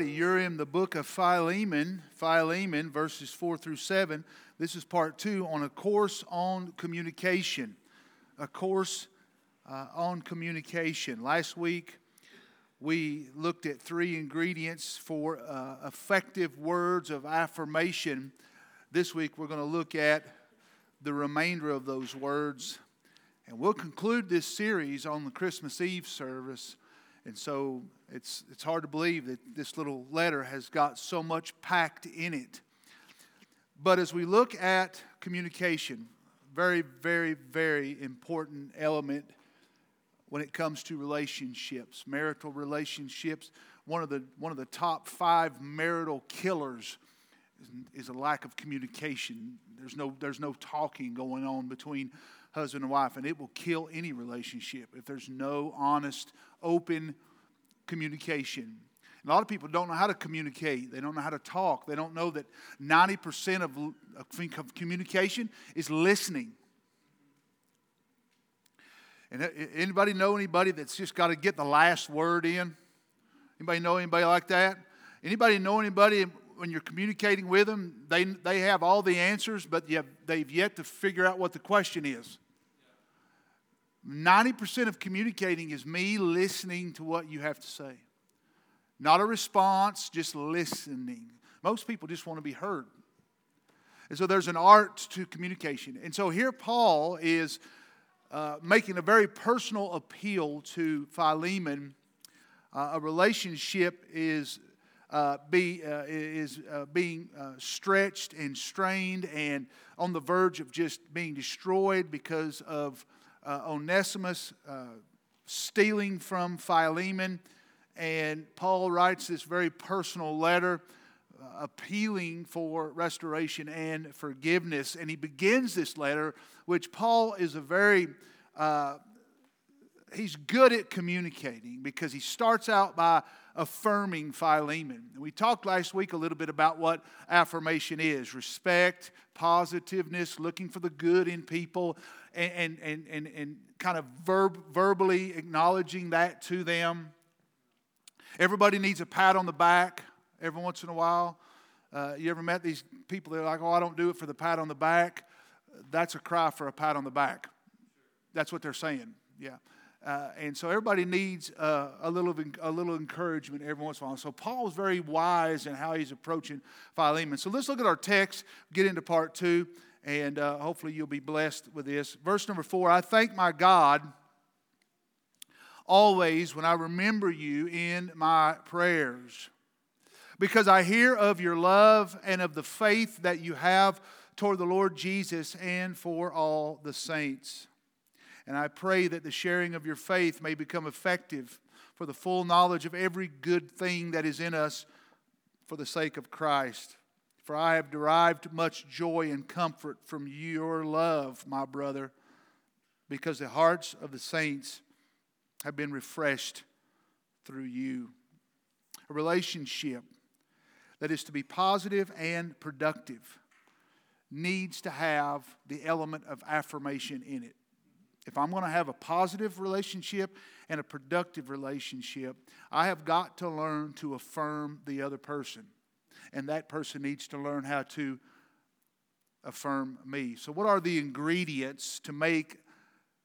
you're in the book of Philemon, Philemon, verses 4 through 7. This is part two on a course on communication. A course uh, on communication. Last week, we looked at three ingredients for uh, effective words of affirmation. This week, we're going to look at the remainder of those words. And we'll conclude this series on the Christmas Eve service. And so it's, it's hard to believe that this little letter has got so much packed in it. But as we look at communication, very, very, very important element when it comes to relationships, marital relationships. One of the, one of the top five marital killers is, is a lack of communication. There's no, there's no talking going on between husband and wife, and it will kill any relationship if there's no honest, open communication. A lot of people don't know how to communicate. They don't know how to talk. They don't know that 90% of, of communication is listening. And uh, anybody know anybody that's just got to get the last word in? Anybody know anybody like that? Anybody know anybody when you're communicating with them, they, they have all the answers, but have, they've yet to figure out what the question is? 90% of communicating is me listening to what you have to say. Not a response, just listening. Most people just want to be heard. And so there's an art to communication. And so here Paul is uh, making a very personal appeal to Philemon. Uh, a relationship is, uh, be, uh, is uh, being uh, stretched and strained and on the verge of just being destroyed because of uh, Onesimus uh, stealing from Philemon. And Paul writes this very personal letter uh, appealing for restoration and forgiveness. And he begins this letter, which Paul is a very uh, he's good at communicating because he starts out by affirming Philemon. We talked last week a little bit about what affirmation is respect, positiveness, looking for the good in people, and, and, and, and kind of verb, verbally acknowledging that to them. Everybody needs a pat on the back every once in a while. Uh, you ever met these people that are like, oh, I don't do it for the pat on the back? That's a cry for a pat on the back. That's what they're saying. Yeah. Uh, and so everybody needs uh, a, little, a little encouragement every once in a while. So Paul is very wise in how he's approaching Philemon. So let's look at our text, get into part two, and uh, hopefully you'll be blessed with this. Verse number four I thank my God always when I remember you in my prayers, because I hear of your love and of the faith that you have toward the Lord Jesus and for all the saints. And I pray that the sharing of your faith may become effective for the full knowledge of every good thing that is in us for the sake of Christ. For I have derived much joy and comfort from your love, my brother, because the hearts of the saints have been refreshed through you. A relationship that is to be positive and productive needs to have the element of affirmation in it. If I'm going to have a positive relationship and a productive relationship, I have got to learn to affirm the other person. And that person needs to learn how to affirm me. So, what are the ingredients to make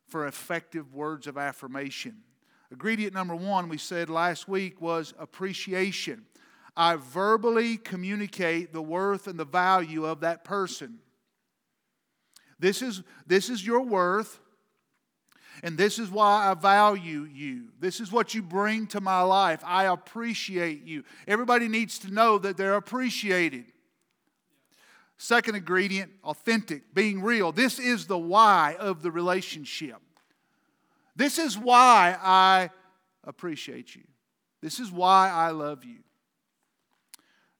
for effective words of affirmation? Ingredient number one, we said last week, was appreciation. I verbally communicate the worth and the value of that person. This is, this is your worth. And this is why I value you. This is what you bring to my life. I appreciate you. Everybody needs to know that they're appreciated. Second ingredient, authentic, being real. This is the why of the relationship. This is why I appreciate you. This is why I love you.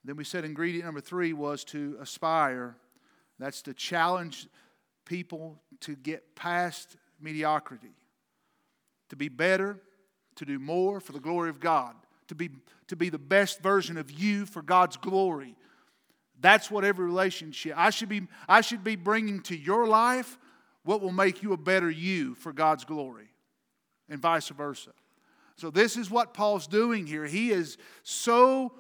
Then we said ingredient number three was to aspire. That's to challenge people to get past mediocrity, to be better, to do more for the glory of God, to be, to be the best version of you for God's glory. That's what every relationship, I should, be, I should be bringing to your life what will make you a better you for God's glory, and vice versa. So, this is what Paul's doing here. He is so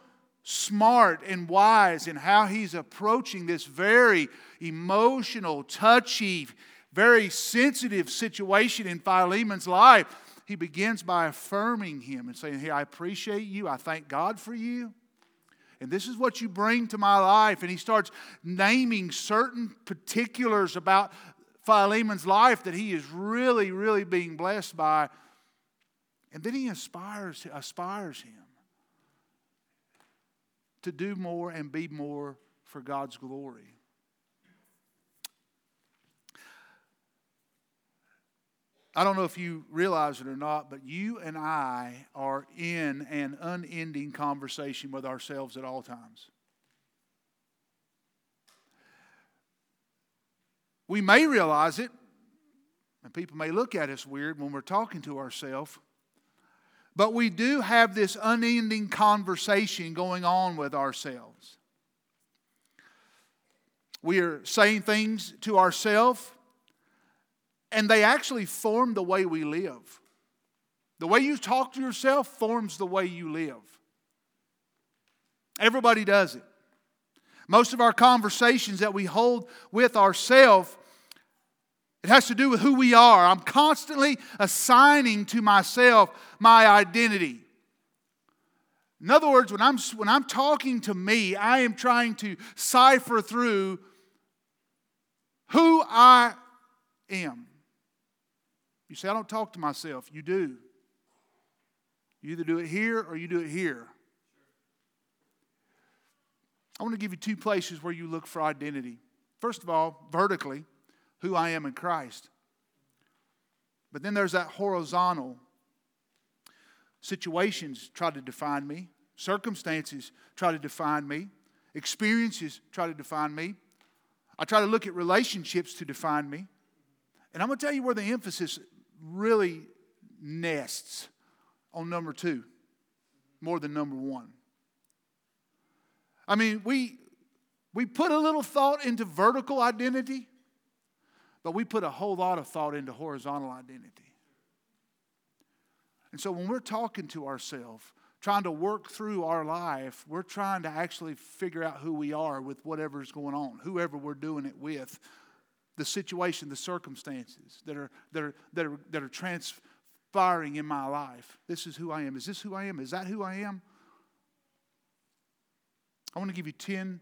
smart and wise in how he's approaching this very emotional, touchy, very sensitive situation in Philemon's life, he begins by affirming him and saying, Hey, I appreciate you. I thank God for you. And this is what you bring to my life. And he starts naming certain particulars about Philemon's life that he is really, really being blessed by. And then he aspires, aspires him to do more and be more for God's glory. I don't know if you realize it or not, but you and I are in an unending conversation with ourselves at all times. We may realize it, and people may look at us weird when we're talking to ourselves, but we do have this unending conversation going on with ourselves. We are saying things to ourselves and they actually form the way we live. The way you talk to yourself forms the way you live. Everybody does it. Most of our conversations that we hold with ourselves, it has to do with who we are. I'm constantly assigning to myself my identity. In other words, when I'm, when I'm talking to me, I am trying to cipher through who I am. You say, I don't talk to myself. You do. You either do it here or you do it here. I want to give you two places where you look for identity. First of all, vertically, who I am in Christ. But then there's that horizontal. Situations try to define me, circumstances try to define me, experiences try to define me. I try to look at relationships to define me. And I'm going to tell you where the emphasis really nests on number two more than number one. I mean, we, we put a little thought into vertical identity, but we put a whole lot of thought into horizontal identity. And so when we're talking to ourselves, trying to work through our life, we're trying to actually figure out who we are with whatever's going on, whoever we're doing it with, the situation, the circumstances that are, that are, that are, that are transpiring in my life. This is who I am. Is this who I am? Is that who I am? I want to give you 10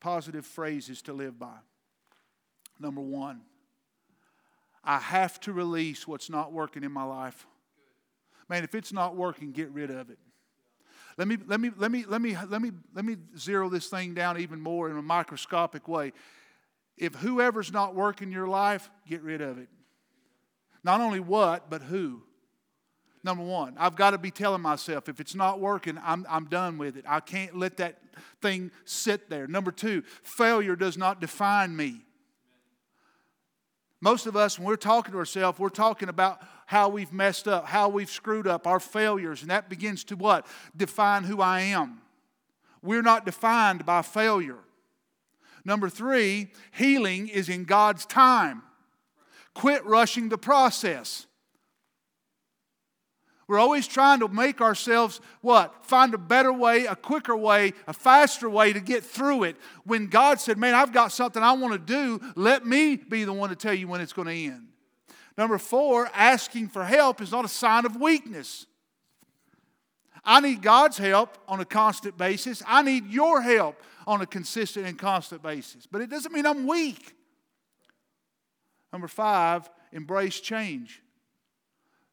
positive phrases to live by. Number one, I have to release what's not working in my life. Man, if it's not working, get rid of it. Let me, let me, let me, let me, let me, let me zero this thing down even more in a microscopic way if whoever's not working your life, get rid of it. Not only what, but who. Number one, I've got to be telling myself if it's not working, I'm, I'm done with it. I can't let that thing sit there. Number two, failure does not define me. Most of us, when we're talking to ourselves, we're talking about how we've messed up, how we've screwed up, our failures, and that begins to what? Define who I am. We're not defined by failure. Number three, healing is in God's time. Quit rushing the process. We're always trying to make ourselves what? Find a better way, a quicker way, a faster way to get through it. When God said, Man, I've got something I want to do, let me be the one to tell you when it's going to end. Number four, asking for help is not a sign of weakness. I need God's help on a constant basis. I need your help on a consistent and constant basis. But it doesn't mean I'm weak. Number five, embrace change.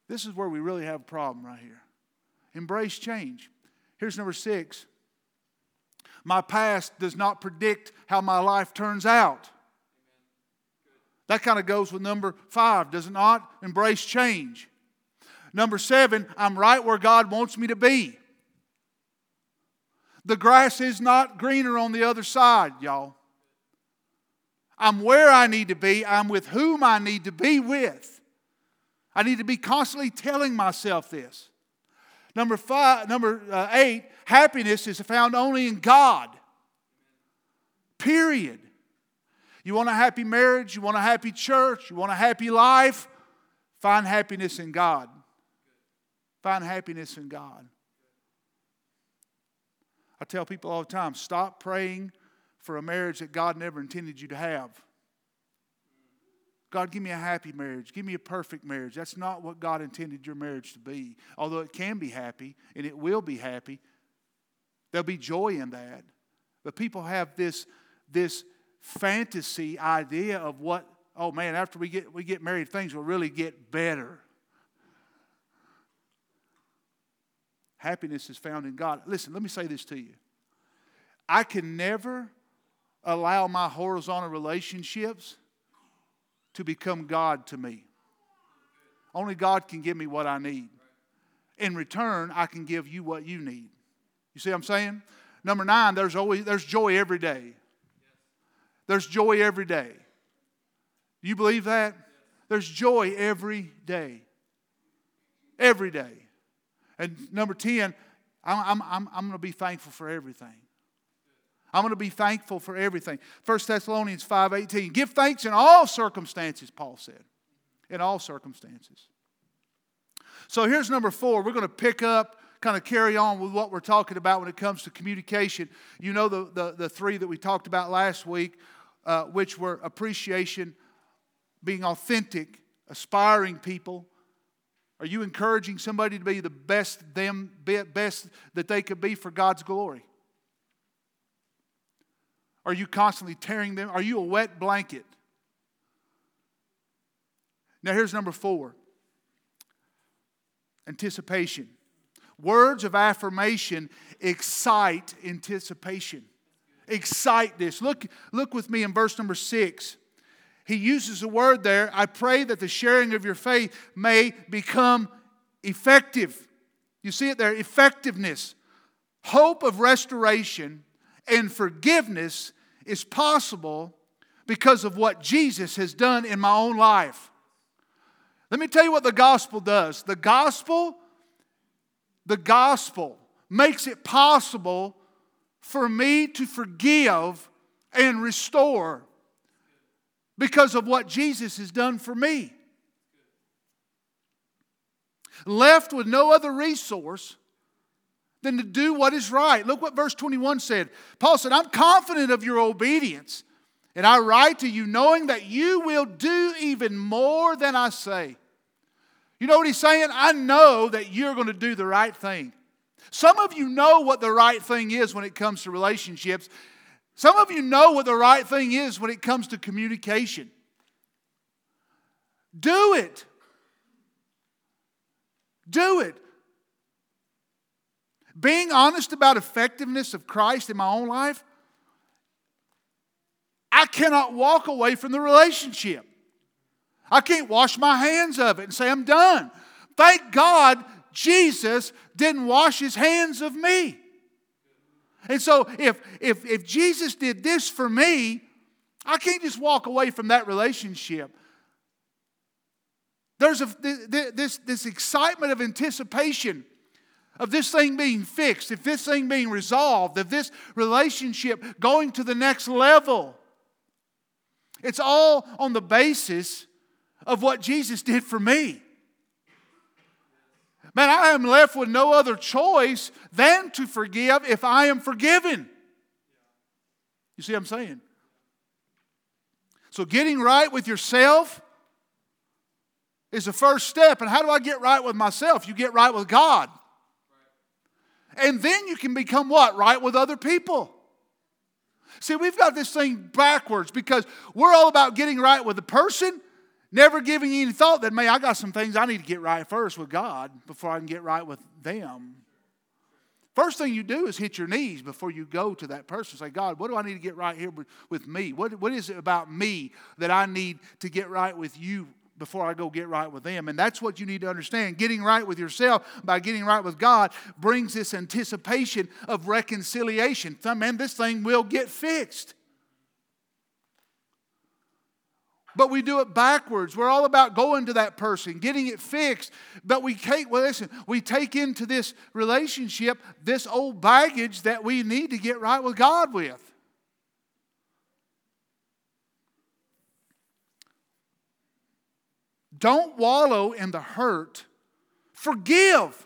This is where we really have a problem right here. Embrace change. Here's number six my past does not predict how my life turns out. That kind of goes with number five, does it not? Embrace change. Number seven, I'm right where God wants me to be. The grass is not greener on the other side, y'all. I'm where I need to be, I'm with whom I need to be with. I need to be constantly telling myself this. Number five, number uh, eight, happiness is found only in God. Period. You want a happy marriage, you want a happy church, you want a happy life, find happiness in God. Find happiness in God. I tell people all the time stop praying for a marriage that God never intended you to have. God, give me a happy marriage. Give me a perfect marriage. That's not what God intended your marriage to be. Although it can be happy and it will be happy, there'll be joy in that. But people have this, this fantasy idea of what, oh man, after we get, we get married, things will really get better. Happiness is found in God. Listen, let me say this to you. I can never allow my horizontal relationships to become God to me. Only God can give me what I need. In return, I can give you what you need. You see what I'm saying? Number nine, there's always there's joy every day. There's joy every day. Do you believe that? There's joy every day. Every day. And number 10, I'm, I'm, I'm going to be thankful for everything. I'm going to be thankful for everything. 1 Thessalonians 5:18. Give thanks in all circumstances, Paul said. In all circumstances. So here's number 4. We're going to pick up kind of carry on with what we're talking about when it comes to communication. You know the, the, the three that we talked about last week, uh, which were appreciation, being authentic, aspiring people. Are you encouraging somebody to be the best them best that they could be for God's glory? Are you constantly tearing them? Are you a wet blanket? Now here's number 4. Anticipation. Words of affirmation excite anticipation. Excite this. Look, look with me in verse number six. He uses a word there. I pray that the sharing of your faith may become effective. You see it there effectiveness. Hope of restoration and forgiveness is possible because of what Jesus has done in my own life. Let me tell you what the gospel does. The gospel the gospel makes it possible for me to forgive and restore because of what Jesus has done for me. Left with no other resource than to do what is right. Look what verse 21 said. Paul said, I'm confident of your obedience, and I write to you knowing that you will do even more than I say. You know what he's saying? I know that you're going to do the right thing. Some of you know what the right thing is when it comes to relationships. Some of you know what the right thing is when it comes to communication. Do it. Do it. Being honest about effectiveness of Christ in my own life, I cannot walk away from the relationship. I can't wash my hands of it and say, I'm done. Thank God Jesus didn't wash his hands of me. And so if, if, if Jesus did this for me, I can't just walk away from that relationship. There's a, this, this excitement of anticipation of this thing being fixed, if this thing being resolved, of this relationship going to the next level. It's all on the basis of what Jesus did for me. Man, I am left with no other choice than to forgive if I am forgiven. You see what I'm saying? So, getting right with yourself is the first step. And how do I get right with myself? You get right with God. And then you can become what? Right with other people. See, we've got this thing backwards because we're all about getting right with the person Never giving any thought that, man, I got some things I need to get right first with God before I can get right with them. First thing you do is hit your knees before you go to that person. Say, God, what do I need to get right here with, with me? What, what is it about me that I need to get right with you before I go get right with them? And that's what you need to understand. Getting right with yourself by getting right with God brings this anticipation of reconciliation. Man, this thing will get fixed. But we do it backwards. We're all about going to that person, getting it fixed. But we take, well, listen, we take into this relationship this old baggage that we need to get right with God with. Don't wallow in the hurt. Forgive.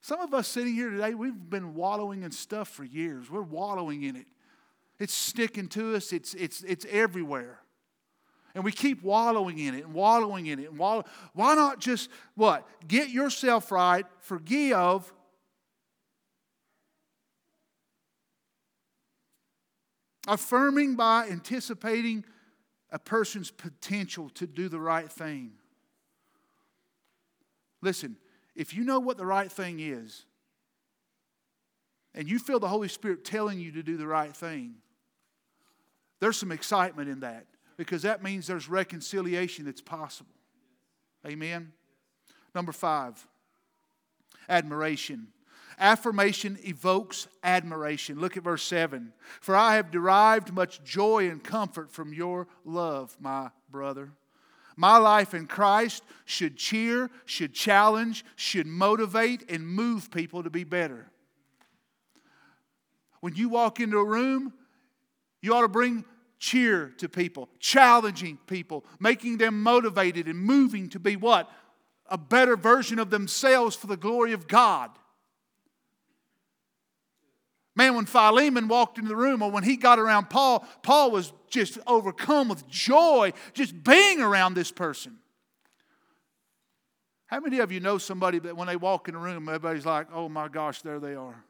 Some of us sitting here today, we've been wallowing in stuff for years. We're wallowing in it. It's sticking to us, it's, it's, it's everywhere. And we keep wallowing in it and wallowing in it and wallow. Why not just what? Get yourself right, forgive, affirming by anticipating a person's potential to do the right thing. Listen, if you know what the right thing is, and you feel the Holy Spirit telling you to do the right thing, there's some excitement in that because that means there's reconciliation that's possible. Amen? Number five, admiration. Affirmation evokes admiration. Look at verse 7. For I have derived much joy and comfort from your love, my brother. My life in Christ should cheer, should challenge, should motivate, and move people to be better. When you walk into a room, you ought to bring cheer to people, challenging people, making them motivated and moving to be what? A better version of themselves for the glory of God. Man, when Philemon walked into the room or when he got around Paul, Paul was just overcome with joy just being around this person. How many of you know somebody that when they walk in the room, everybody's like, oh my gosh, there they are.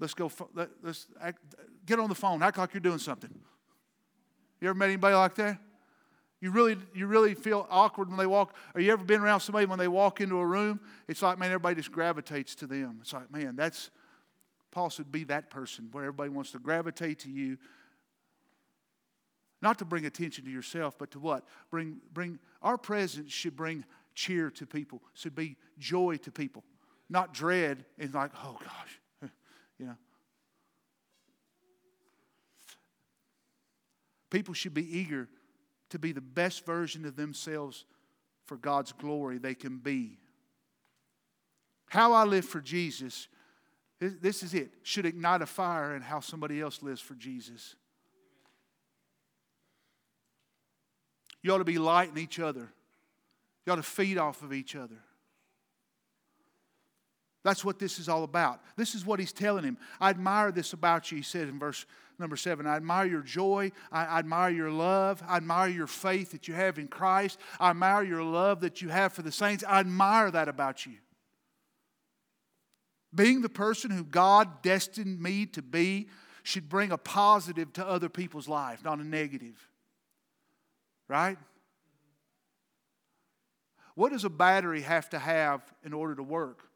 Let's go, let, us act, get on the phone, act like you're doing something. You ever met anybody like that? You really, you really feel awkward when they walk. Or you ever been around somebody when they walk into a room? It's like, man, everybody just gravitates to them. It's like, man, that's, Paul said, be that person where everybody wants to gravitate to you. Not to bring attention to yourself, but to what? Bring, bring our presence should bring cheer to people, should be joy to people, not dread and like, oh gosh, you know. People should be eager to be the best version of themselves for God's glory they can be. How I live for Jesus this is it. Should ignite a fire in how somebody else lives for Jesus. You ought to be lighting each other. You ought to feed off of each other. That's what this is all about. This is what he's telling him. I admire this about you, he said in verse number seven. I admire your joy. I admire your love. I admire your faith that you have in Christ. I admire your love that you have for the saints. I admire that about you. Being the person who God destined me to be should bring a positive to other people's life, not a negative. Right? What does a battery have to have in order to work?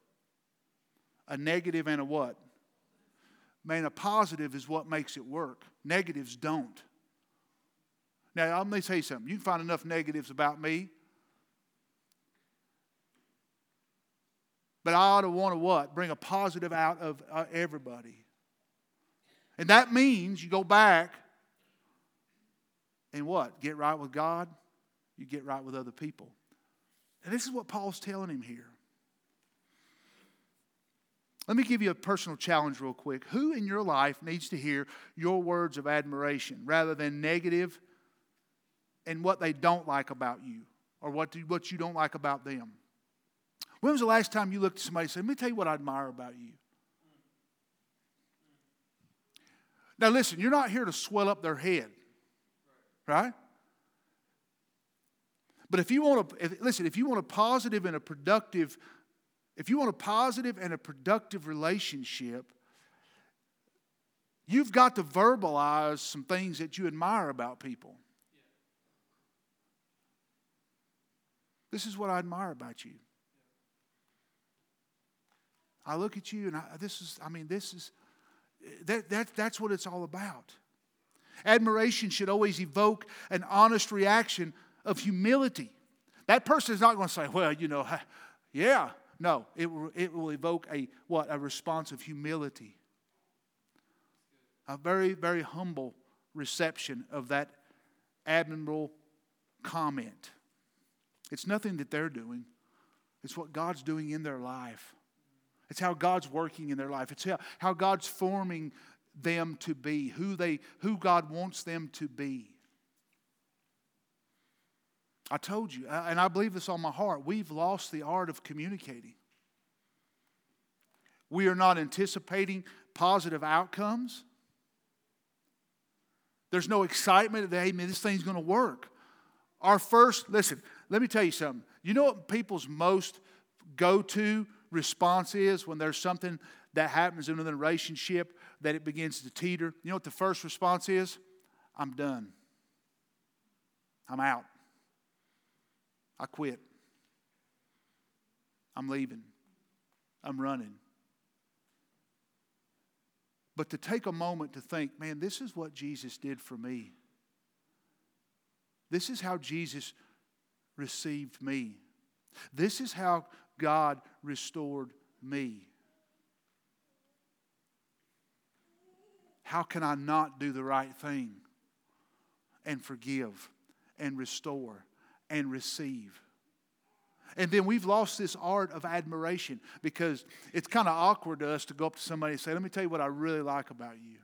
A negative and a what? Man, a positive is what makes it work. Negatives don't. Now, let me tell you something. You can find enough negatives about me But I ought to want to what? Bring a positive out of uh, everybody. And that means you go back and what? Get right with God, you get right with other people. And this is what Paul's telling him here. Let me give you a personal challenge, real quick. Who in your life needs to hear your words of admiration rather than negative and what they don't like about you or what, do, what you don't like about them? When was the last time you looked at somebody and said, Let me tell you what I admire about you? Now, listen, you're not here to swell up their head, right? But if you want to, if, listen, if you want a positive and a productive, if you want a positive and a productive relationship, you've got to verbalize some things that you admire about people. This is what I admire about you. I look at you and I, this is, I mean, this is, that, that, that's what it's all about. Admiration should always evoke an honest reaction of humility. That person is not going to say, well, you know, yeah. No, it will, it will evoke a what? A response of humility. A very, very humble reception of that admirable comment. It's nothing that they're doing, it's what God's doing in their life. It's how God's working in their life. It's how, how God's forming them to be, who, they, who God wants them to be. I told you, and I believe this on my heart, we've lost the art of communicating. we are not anticipating positive outcomes. There's no excitement that, hey, man, this thing's going to work. Our first, listen, let me tell you something. You know what people's most go to response is when there's something that happens in a relationship that it begins to teeter? You know what the first response is? I'm done. I'm out. I quit. I'm leaving. I'm running. But to take a moment to think, man, this is what Jesus did for me. This is how Jesus received me. This is how God restored me. How can I not do the right thing and forgive and restore and receive? And then we've lost this art of admiration because it's kind of awkward to us to go up to somebody and say, Let me tell you what I really like about you.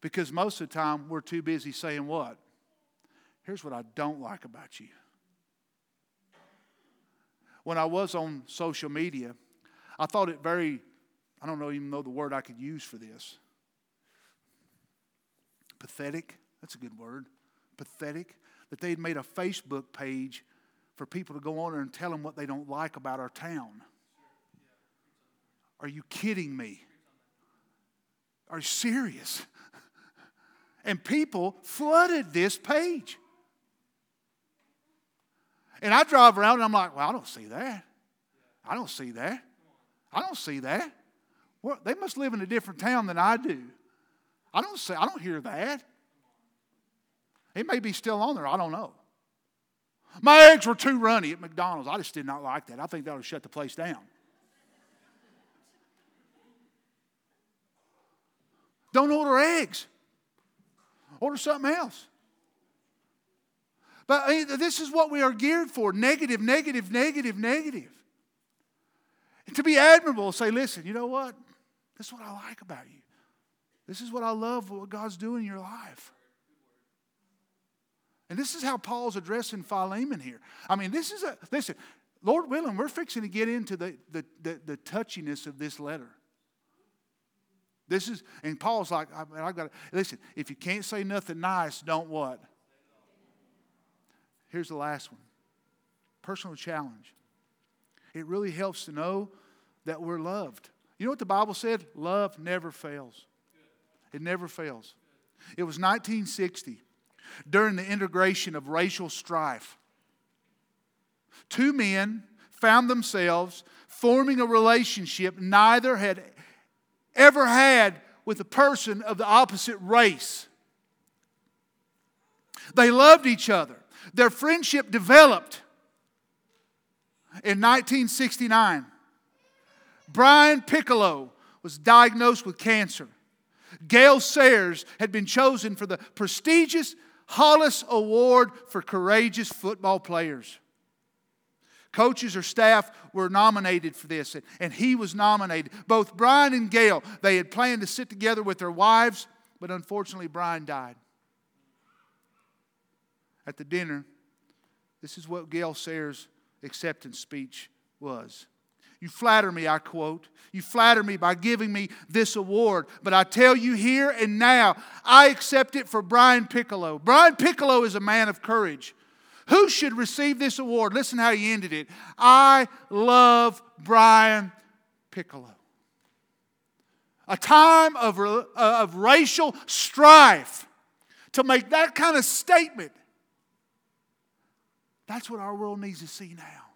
Because most of the time we're too busy saying what? Here's what I don't like about you. When I was on social media, I thought it very, I don't know even know the word I could use for this. Pathetic. That's a good word. Pathetic. That they had made a Facebook page for people to go on there and tell them what they don't like about our town. Are you kidding me? Are you serious? And people flooded this page. And I drive around and I'm like, well, I don't see that. I don't see that. I don't see that. Well, they must live in a different town than I do. I don't see, I don't hear that. It may be still on there, I don't know. My eggs were too runny at McDonald's. I just did not like that. I think that would shut the place down. Don't order eggs. Order something else. But I mean, this is what we are geared for negative, negative, negative, negative. And to be admirable, say, listen, you know what? This is what I like about you. This is what I love, what God's doing in your life. And this is how Paul's addressing Philemon here. I mean, this is a, listen, Lord willing, we're fixing to get into the, the, the, the touchiness of this letter. This is, and Paul's like, I, I got to, listen, if you can't say nothing nice, don't what? Here's the last one personal challenge. It really helps to know that we're loved. You know what the Bible said? Love never fails. It never fails. It was 1960 during the integration of racial strife. Two men found themselves forming a relationship neither had ever had with a person of the opposite race. They loved each other. Their friendship developed in 1969. Brian Piccolo was diagnosed with cancer. Gale Sayers had been chosen for the prestigious Halas Award for Courageous Football Players. Coaches or staff were nominated for this, and he was nominated. Both Brian and Gale, they had planned to sit together with their wives, but unfortunately, Brian died. At the dinner, this is what Gale Sayers' acceptance speech was. You flatter me, I quote. You flatter me by giving me this award. But I tell you here and now, I accept it for Brian Piccolo. Brian Piccolo is a man of courage. Who should receive this award? Listen how he ended it. I love Brian Piccolo. A time of, uh, of racial strife. To make that kind of statement, that's what our world needs to see now.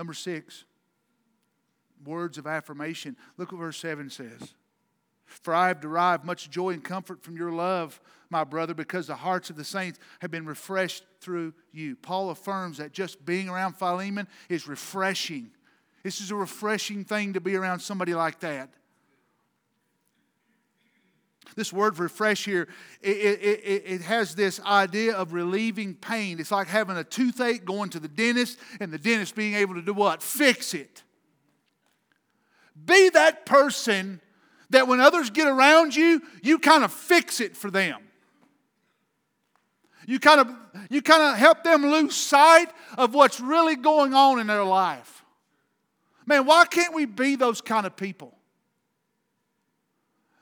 Number six, words of affirmation. Look what verse 7 says. For I have derived much joy and comfort from your love, my brother, because the hearts of the saints have been refreshed through you. Paul affirms that just being around Philemon is refreshing. This is a refreshing thing to be around somebody like that. This word refresh here, it, it, it, has this idea of relieving pain. It's like having a toothache, going to the dentist, and the dentist being able to do what? Fix it. Be that person that when others get around you, you kind of fix it for them. You kind of you kind of help them lose sight of what's really going on in their life. Man, why can't we be those kind of people?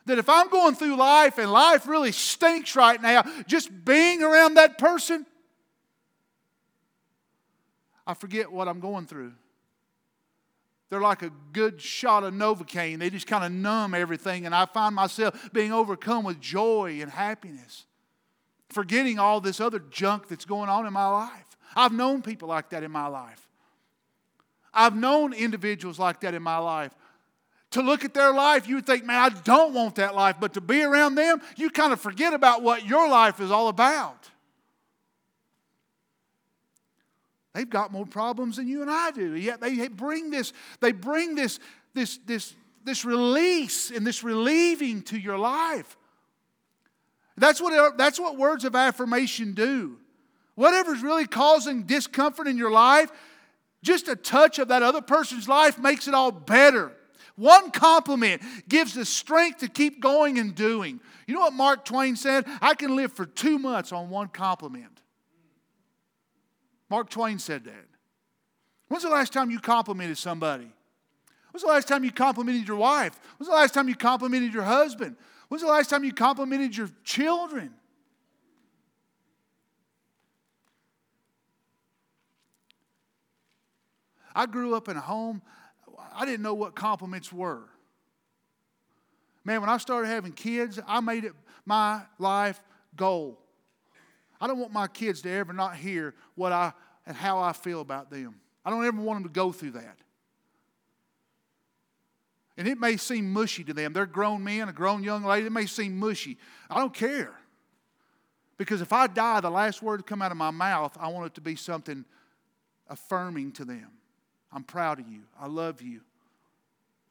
That if I'm going through life and life really stinks right now, just being around that person, I forget what I'm going through. They're like a good shot of Novocaine. They just kind of numb everything, and I find myself being overcome with joy and happiness, forgetting all this other junk that's going on in my life. I've known people like that in my life. I've known individuals like that in my life. To look at their life, you would think, man, I don't want that life. But to be around them, you kind of forget about what your life is all about. They've got more problems than you and I do. Yet they bring this, they bring this, this, this, this release and this relieving to your life. That's what, that's what words of affirmation do. Whatever's really causing discomfort in your life, just a touch of that other person's life makes it all better. One compliment gives the strength to keep going and doing. You know what Mark Twain said? I can live for two months on one compliment. Mark Twain said that. When's the last time you complimented somebody? When's the last time you complimented your wife? When's the last time you complimented your husband? When's the last time you complimented your children? I grew up in a home, I didn't know what compliments were. Man, when I started having kids, I made it my life goal I don't want my kids to ever not hear what I and how I feel about them. I don't ever want them to go through that. And it may seem mushy to them. They're grown men, a grown young lady. It may seem mushy. I don't care. Because if I die, the last word to come out of my mouth, I want it to be something affirming to them. I'm proud of you. I love you.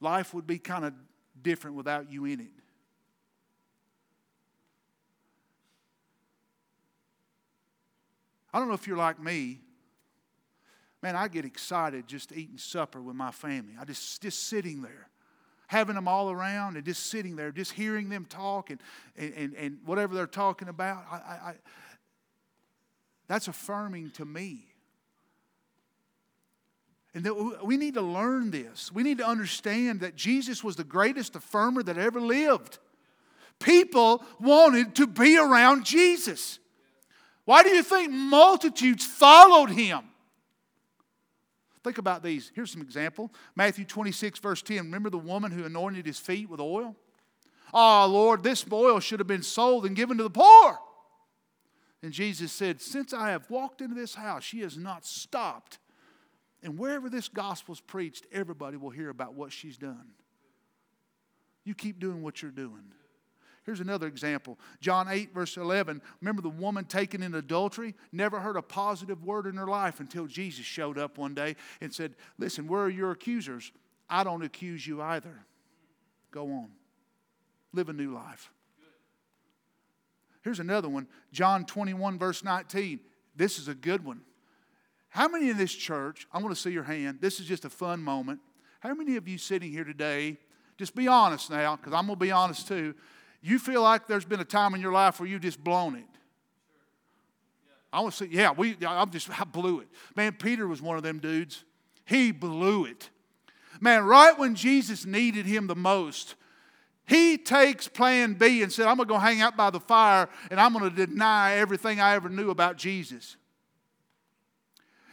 Life would be kind of different without you in it. I don't know if you're like me. Man, I get excited just eating supper with my family. I just just sitting there, having them all around and just sitting there, just hearing them talk and and, and whatever they're talking about. I, I, that's affirming to me. And that we need to learn this. We need to understand that Jesus was the greatest affirmer that ever lived. People wanted to be around Jesus. Why do you think multitudes followed him? Think about these. Here's some example. Matthew 26, verse 10. Remember the woman who anointed his feet with oil? Oh, Lord, this oil should have been sold and given to the poor. And Jesus said, Since I have walked into this house, she has not stopped. And wherever this gospel is preached, everybody will hear about what she's done. You keep doing what you're doing. Here's another example John 8, verse 11. Remember the woman taken in adultery? Never heard a positive word in her life until Jesus showed up one day and said, Listen, where are your accusers? I don't accuse you either. Go on, live a new life. Here's another one John 21, verse 19. This is a good one. How many in this church, I want to see your hand. This is just a fun moment. How many of you sitting here today, just be honest now, because I'm going to be honest too. You feel like there's been a time in your life where you've just blown it. I want to say, yeah, we, I'm just, I blew it. Man, Peter was one of them dudes. He blew it. Man, right when Jesus needed him the most, he takes plan B and said, I'm going to go hang out by the fire and I'm going to deny everything I ever knew about Jesus.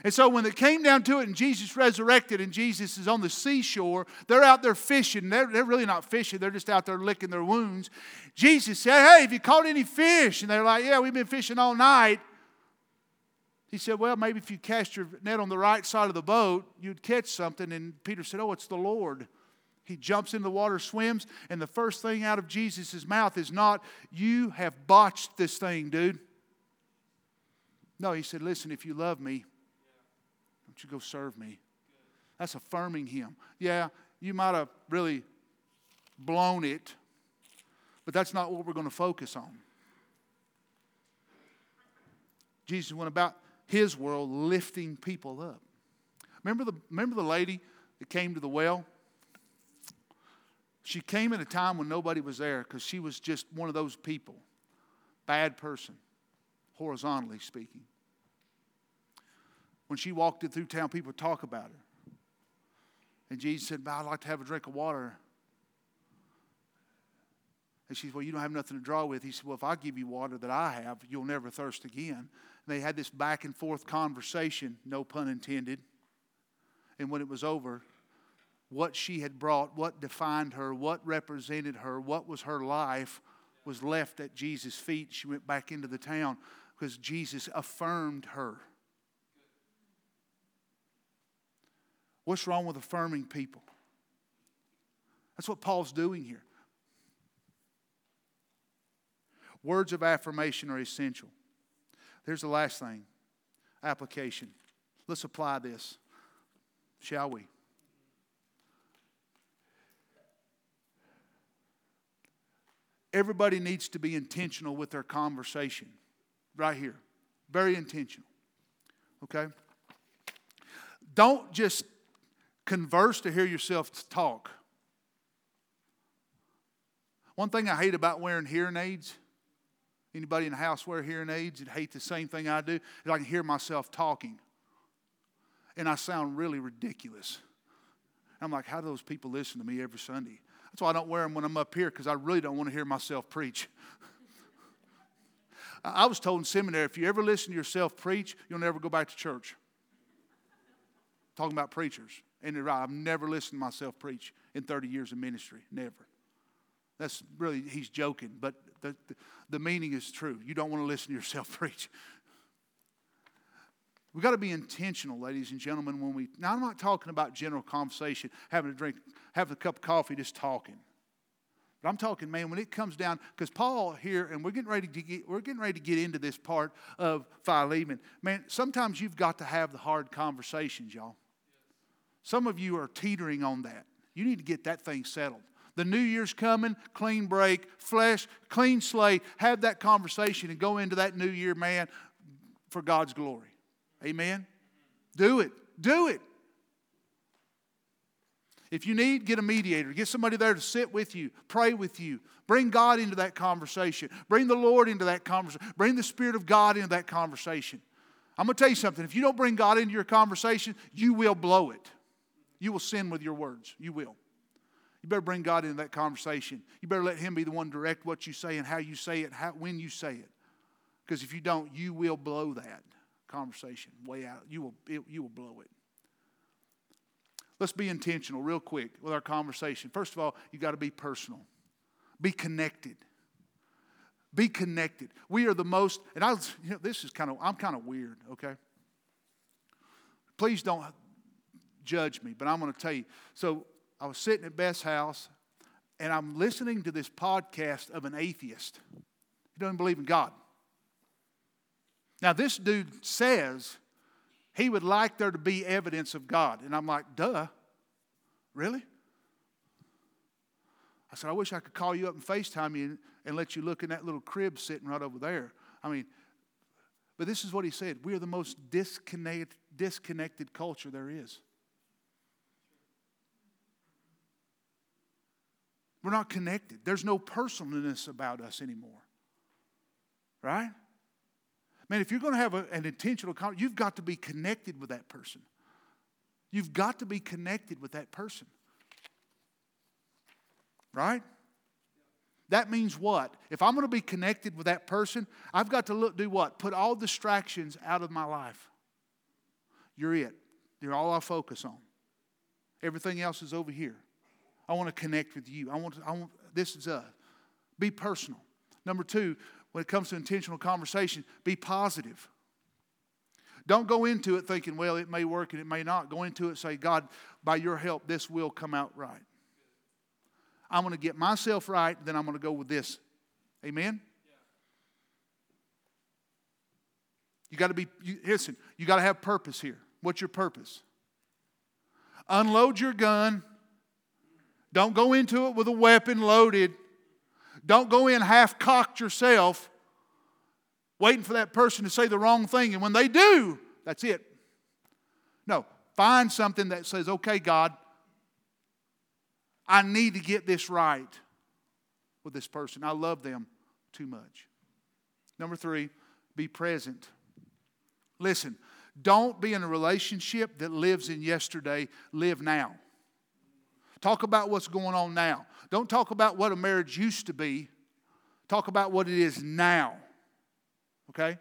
And so when it came down to it and Jesus resurrected and Jesus is on the seashore, they're out there fishing. They're, they're really not fishing, they're just out there licking their wounds. Jesus said, Hey, have you caught any fish? And they're like, Yeah, we've been fishing all night. He said, Well, maybe if you cast your net on the right side of the boat, you'd catch something. And Peter said, Oh, it's the Lord. He jumps into the water, swims, and the first thing out of Jesus' mouth is not, You have botched this thing, dude. No, he said, Listen, if you love me, don't you go serve me? That's affirming him. Yeah, you might have really blown it, but that's not what we're going to focus on. Jesus went about his world lifting people up. Remember the, remember the lady that came to the well? She came at a time when nobody was there because she was just one of those people, bad person. horizontally speaking. When she walked it through town, people talk about her. And Jesus said, I'd like to have a drink of water. And she said, Well, you don't have nothing to draw with. He said, Well, if I give you water that I have, you'll never thirst again. And they had this back and forth conversation, no pun intended. And when it was over, what she had brought, what defined her, what represented her, what was her life, was left at Jesus' feet. She went back into the town because Jesus affirmed her. What's wrong with affirming people? That's what Paul's doing here. Words of affirmation are essential. Here's the last thing application. Let's apply this, shall we? Everybody needs to be intentional with their conversation, right here. Very intentional. Okay? Don't just converse to hear yourself talk. One thing I hate about wearing hearing aids Anybody in the house wear hearing aids and hate the same thing I do? Is I can hear myself talking. And I sound really ridiculous. I'm like, how do those people listen to me every Sunday? That's why I don't wear them when I'm up here because I really don't want to hear myself preach. I was told in seminary if you ever listen to yourself preach, you'll never go back to church. Talking about preachers. And right, I've never listened to myself preach in 30 years of ministry. Never. That's really, he's joking, but the, the, the meaning is true. You don't want to listen to yourself preach. We've got to be intentional, ladies and gentlemen, when we. Now, I'm not talking about general conversation, having a drink, having a cup of coffee, just talking. But I'm talking, man, when it comes down, because Paul here, and we're getting ready to get, we're getting ready to get into this part of Philemon. Man, sometimes you've got to have the hard conversations, y'all. Some of you are teetering on that. You need to get that thing settled. The new year's coming, clean break, flesh, clean slate. Have that conversation and go into that new year, man, for God's glory. Amen? Do it. Do it. If you need, get a mediator. Get somebody there to sit with you, pray with you. Bring God into that conversation. Bring the Lord into that conversation. Bring the Spirit of God into that conversation. I'm going to tell you something. If you don't bring God into your conversation, you will blow it. You will sin with your words. You will. You better bring God into that conversation. You better let Him be the one direct what you say and how you say it, how, when you say it. Because if you don't, you will blow that conversation way out. You will, it, you will blow it. Let's be intentional, real quick, with our conversation. First of all, you got to be personal, be connected. Be connected. We are the most, and I, you know, this is kind of, I'm kind of weird, okay? Please don't judge me, but I'm going to tell you. So I was sitting at Beth's house and I'm listening to this podcast of an atheist. He doesn't believe in God. Now, this dude says he would like there to be evidence of God. And I'm like, duh, really? I said, I wish I could call you up and FaceTime you and let you look in that little crib sitting right over there. I mean, but this is what he said. We are the most disconnected, disconnected culture there is. We're not connected. There's no personalness about us anymore. Right? Man, if you're going to have a, an intentional conversation, you've got to be connected with that person. You've got to be connected with that person. Right? That means what? If I'm going to be connected with that person, I've got to look, do what? Put all distractions out of my life. You're it. You're all I focus on. Everything else is over here. I want to connect with you. I want, to, I want this is a be personal. Number two, when it comes to intentional conversation, be positive. Don't go into it thinking, well, it may work and it may not. Go into it say, God, by your help, this will come out right. I'm going to get myself right, then I'm going to go with this. Amen? You got to be, you, listen, you got to have purpose here. What's your purpose? Unload your gun don't go into it with a weapon loaded. Don't go in half cocked yourself, waiting for that person to say the wrong thing. And when they do, that's it. No, find something that says, okay, God, I need to get this right with this person. I love them too much. Number three, be present. Listen, don't be in a relationship that lives in yesterday, live now. Talk about what's going on now. Don't talk about what a marriage used to be. Talk about what it is now. Okay?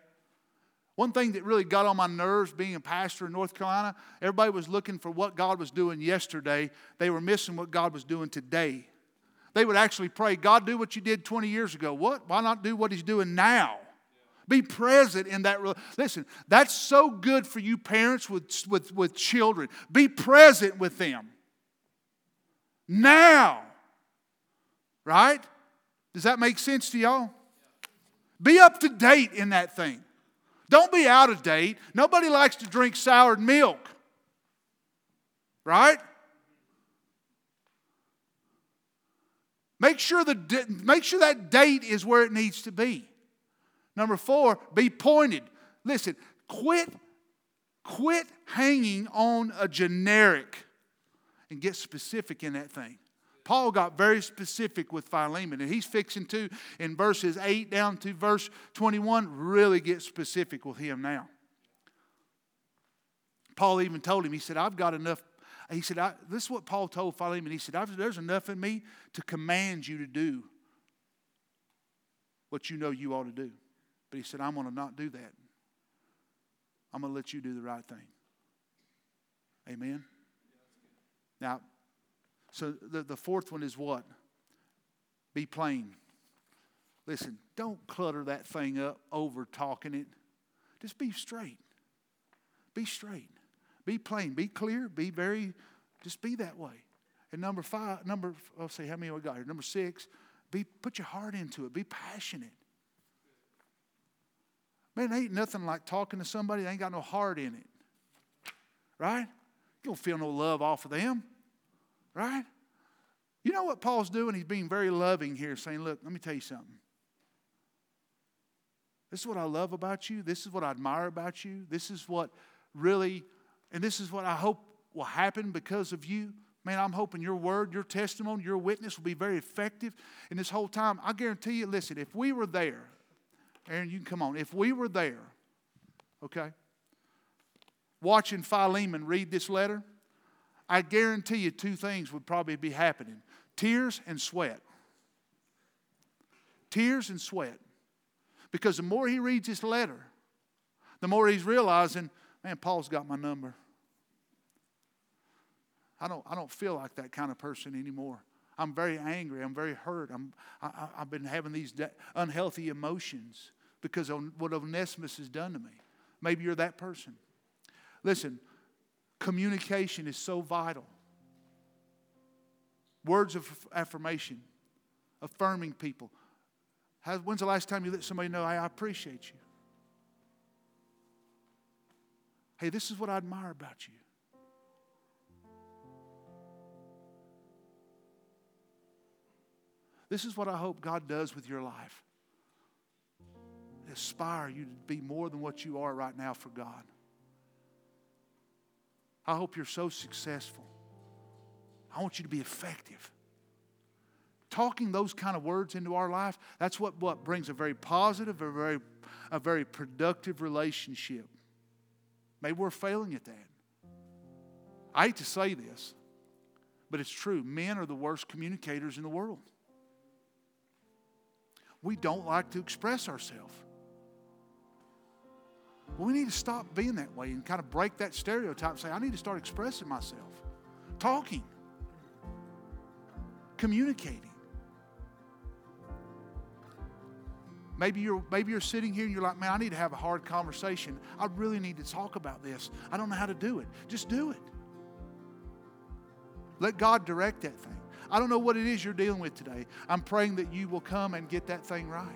One thing that really got on my nerves being a pastor in North Carolina, everybody was looking for what God was doing yesterday. They were missing what God was doing today. They would actually pray, God, do what you did 20 years ago. What? Why not do what He's doing now? Be present in that. Listen, that's so good for you parents with, with, with children. Be present with them. Now. Right? Does that make sense to y'all? Be up to date in that thing. Don't be out of date. Nobody likes to drink soured milk. Right? Make sure, the, make sure that date is where it needs to be. Number four, be pointed. Listen, quit, quit hanging on a generic and get specific in that thing. Paul got very specific with Philemon, and he's fixing to, in verses 8 down to verse 21, really get specific with him now. Paul even told him, he said, I've got enough. He said, This is what Paul told Philemon. He said, There's enough in me to command you to do what you know you ought to do. But he said, I'm going to not do that. I'm going to let you do the right thing. Amen? Now, so the, the fourth one is what? Be plain. Listen, don't clutter that thing up over talking it. Just be straight. Be straight. Be plain. Be clear. Be very, just be that way. And number five, number, I'll say how many we got here. Number six, be put your heart into it. Be passionate. Man, ain't nothing like talking to somebody that ain't got no heart in it. Right? You don't feel no love off of them. Right? You know what Paul's doing? He's being very loving here, saying, Look, let me tell you something. This is what I love about you. This is what I admire about you. This is what really, and this is what I hope will happen because of you. Man, I'm hoping your word, your testimony, your witness will be very effective in this whole time. I guarantee you, listen, if we were there, Aaron, you can come on. If we were there, okay, watching Philemon read this letter, I guarantee you two things would probably be happening tears and sweat. Tears and sweat. Because the more he reads this letter, the more he's realizing, man, Paul's got my number. I don't, I don't feel like that kind of person anymore. I'm very angry. I'm very hurt. I'm, I, have been having these unhealthy emotions because of what Onesimus has done to me. Maybe you're that person. Listen, Communication is so vital. Words of affirmation, affirming people. How, when's the last time you let somebody know, hey, I appreciate you? Hey, this is what I admire about you. This is what I hope God does with your life. Aspire you to be more than what you are right now for God. I hope you're so successful. I want you to be effective. Talking those kind of words into our life, that's what, what brings a very positive, a very, a very productive relationship. Maybe we're failing at that. I hate to say this, but it's true. Men are the worst communicators in the world. We don't like to express ourselves. Well, we need to stop being that way and kind of break that stereotype and say, I need to start expressing myself, talking, communicating. Maybe you're, maybe you're sitting here and you're like, man, I need to have a hard conversation. I really need to talk about this. I don't know how to do it. Just do it. Let God direct that thing. I don't know what it is you're dealing with today. I'm praying that you will come and get that thing right.